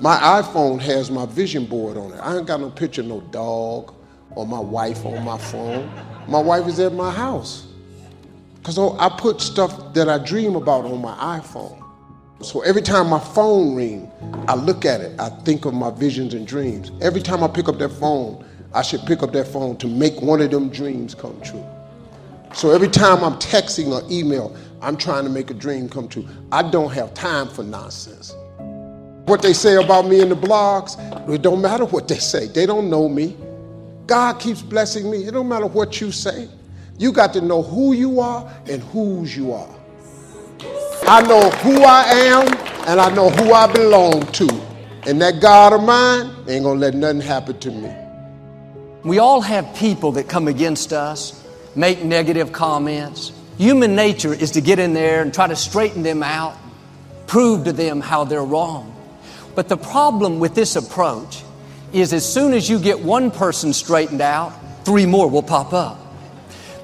My iPhone has my vision board on it. I ain't got no picture no dog or my wife on my phone. My wife is at my house. Because I put stuff that I dream about on my iPhone. So every time my phone ring, I look at it. I think of my visions and dreams. Every time I pick up that phone, I should pick up that phone to make one of them dreams come true. So every time I'm texting or email, I'm trying to make a dream come true. I don't have time for nonsense. What they say about me in the blogs, it don't matter what they say. They don't know me. God keeps blessing me. It don't matter what you say. You got to know who you are and whose you are. I know who I am and I know who I belong to. And that God of mine ain't gonna let nothing happen to me. We all have people that come against us, make negative comments. Human nature is to get in there and try to straighten them out, prove to them how they're wrong. But the problem with this approach is as soon as you get one person straightened out, three more will pop up.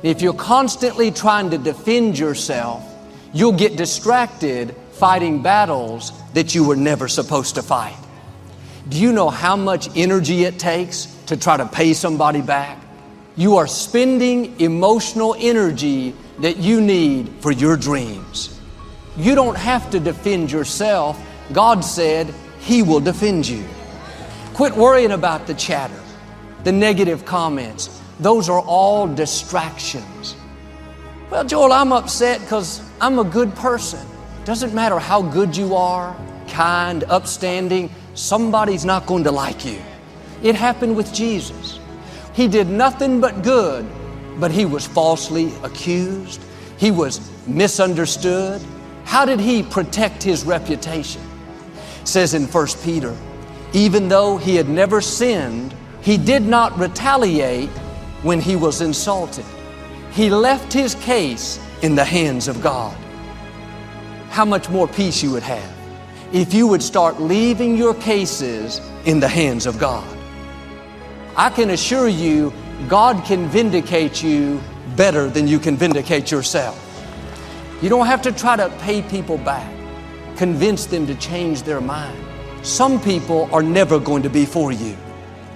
If you're constantly trying to defend yourself, you'll get distracted fighting battles that you were never supposed to fight. Do you know how much energy it takes to try to pay somebody back? You are spending emotional energy that you need for your dreams. You don't have to defend yourself. God said He will defend you. Quit worrying about the chatter, the negative comments. Those are all distractions. Well, Joel, I'm upset because I'm a good person. Doesn't matter how good you are, kind, upstanding, somebody's not going to like you. It happened with Jesus. He did nothing but good, but he was falsely accused. He was misunderstood. How did he protect his reputation? Says in 1 Peter, even though he had never sinned, he did not retaliate when he was insulted. He left his case in the hands of God. How much more peace you would have if you would start leaving your cases in the hands of God. I can assure you, God can vindicate you better than you can vindicate yourself. You don't have to try to pay people back, convince them to change their mind. Some people are never going to be for you.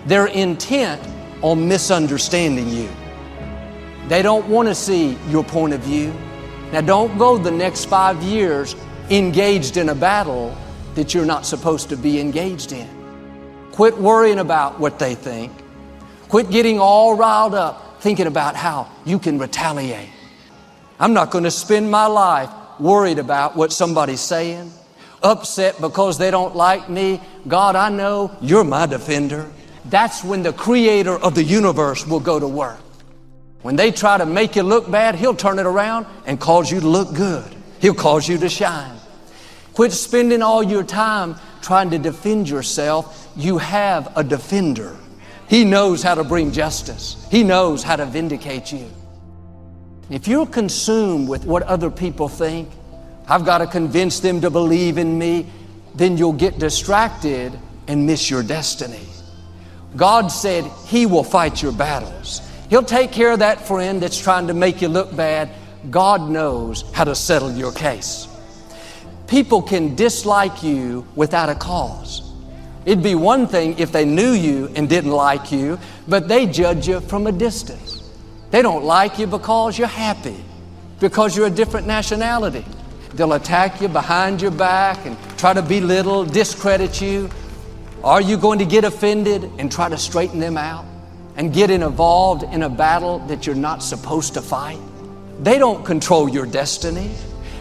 They're intent on misunderstanding you. They don't want to see your point of view. Now, don't go the next five years engaged in a battle that you're not supposed to be engaged in. Quit worrying about what they think. Quit getting all riled up thinking about how you can retaliate. I'm not going to spend my life worried about what somebody's saying, upset because they don't like me. God, I know you're my defender. That's when the creator of the universe will go to work. When they try to make you look bad, He'll turn it around and cause you to look good. He'll cause you to shine. Quit spending all your time trying to defend yourself. You have a defender. He knows how to bring justice. He knows how to vindicate you. If you're consumed with what other people think, I've got to convince them to believe in me, then you'll get distracted and miss your destiny. God said He will fight your battles. He'll take care of that friend that's trying to make you look bad. God knows how to settle your case. People can dislike you without a cause. It'd be one thing if they knew you and didn't like you, but they judge you from a distance. They don't like you because you're happy, because you're a different nationality. They'll attack you behind your back and try to belittle, discredit you. Are you going to get offended and try to straighten them out and get involved in a battle that you're not supposed to fight? They don't control your destiny.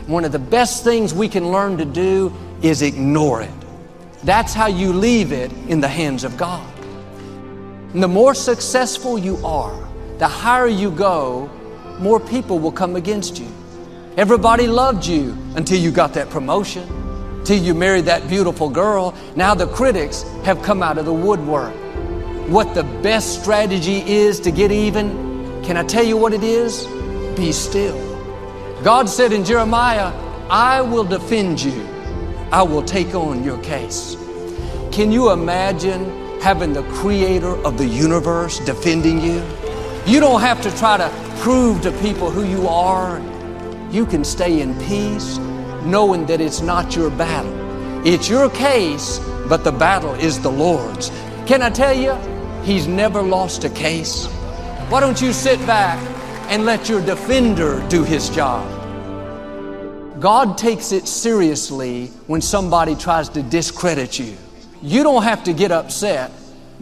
One of the best things we can learn to do is ignore it. That's how you leave it in the hands of God. And the more successful you are, the higher you go, more people will come against you. Everybody loved you until you got that promotion till you married that beautiful girl. Now the critics have come out of the woodwork. What the best strategy is to get even, can I tell you what it is? Be still. God said in Jeremiah, I will defend you. I will take on your case. Can you imagine having the creator of the universe defending you? You don't have to try to prove to people who you are. You can stay in peace knowing that it's not your battle. It's your case, but the battle is the Lord's. Can I tell you, He's never lost a case. Why don't you sit back and let your defender do his job? God takes it seriously when somebody tries to discredit you. You don't have to get upset.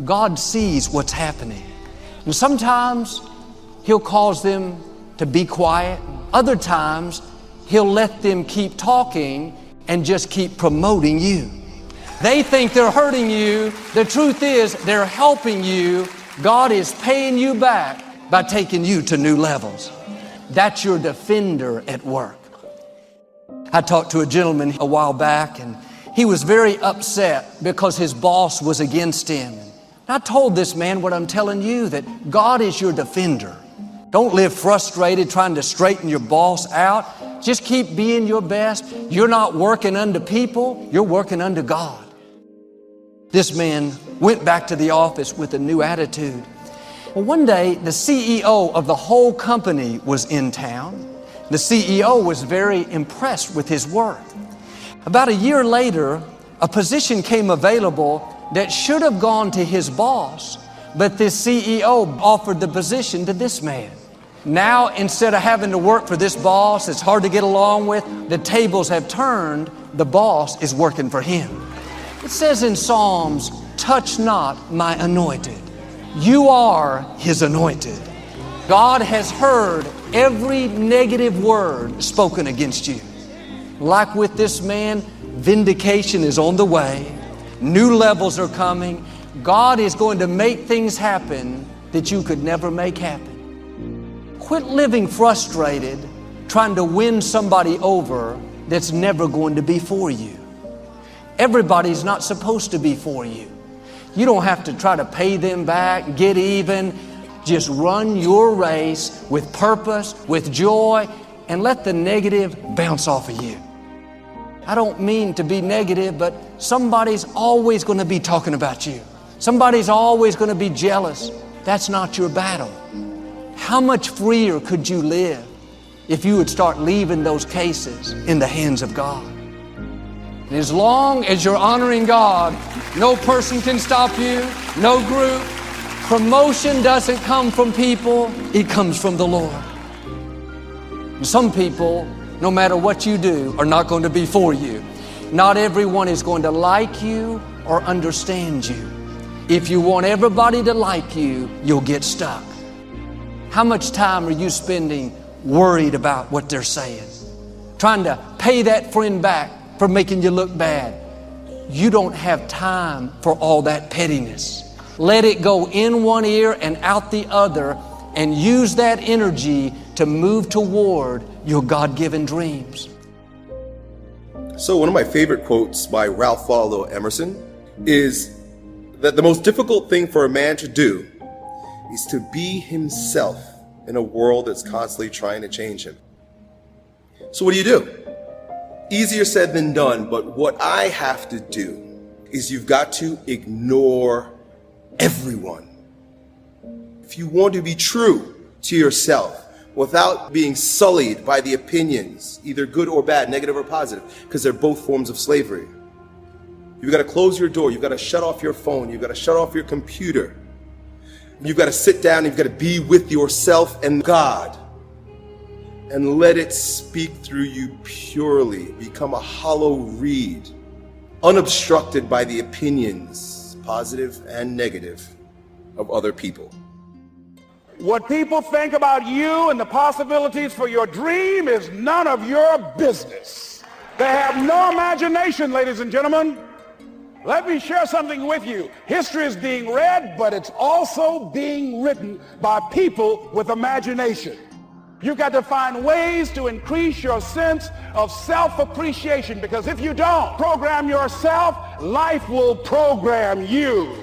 God sees what's happening. And sometimes He'll cause them to be quiet. Other times, He'll let them keep talking and just keep promoting you. They think they're hurting you. The truth is, they're helping you. God is paying you back by taking you to new levels. That's your defender at work. I talked to a gentleman a while back and he was very upset because his boss was against him. I told this man what I'm telling you that God is your defender. Don't live frustrated trying to straighten your boss out. Just keep being your best. You're not working unto people, you're working unto God. This man went back to the office with a new attitude. Well, one day, the CEO of the whole company was in town. The CEO was very impressed with his work. About a year later, a position came available that should have gone to his boss, but this CEO offered the position to this man. Now, instead of having to work for this boss that's hard to get along with, the tables have turned. The boss is working for him. It says in Psalms, Touch not my anointed. You are his anointed. God has heard every negative word spoken against you. Like with this man, vindication is on the way. New levels are coming. God is going to make things happen that you could never make happen. Quit living frustrated trying to win somebody over that's never going to be for you. Everybody's not supposed to be for you. You don't have to try to pay them back, get even. Just run your race with purpose, with joy, and let the negative bounce off of you. I don't mean to be negative, but somebody's always going to be talking about you. Somebody's always going to be jealous. That's not your battle. How much freer could you live if you would start leaving those cases in the hands of God? And as long as you're honoring God, no person can stop you, no group. Promotion doesn't come from people, it comes from the Lord. And some people no matter what you do, are not going to be for you. Not everyone is going to like you or understand you. If you want everybody to like you, you'll get stuck. How much time are you spending worried about what they're saying? Trying to pay that friend back for making you look bad. You don't have time for all that pettiness. Let it go in one ear and out the other and use that energy to move toward your God given dreams. So, one of my favorite quotes by Ralph Waldo Emerson is that the most difficult thing for a man to do is to be himself in a world that's constantly trying to change him. So, what do you do? Easier said than done, but what I have to do is you've got to ignore everyone. If you want to be true to yourself, without being sullied by the opinions, either good or bad, negative or positive, because they're both forms of slavery. You've got to close your door. You've got to shut off your phone. You've got to shut off your computer. You've got to sit down. You've got to be with yourself and God and let it speak through you purely. Become a hollow reed, unobstructed by the opinions, positive and negative, of other people. What people think about you and the possibilities for your dream is none of your business. They have no imagination, ladies and gentlemen. Let me share something with you. History is being read, but it's also being written by people with imagination. You've got to find ways to increase your sense of self-appreciation because if you don't program yourself, life will program you.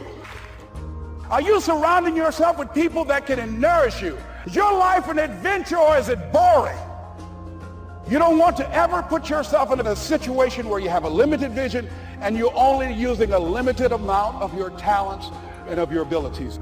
Are you surrounding yourself with people that can nourish you? Is your life an adventure or is it boring? You don't want to ever put yourself in a situation where you have a limited vision and you're only using a limited amount of your talents and of your abilities.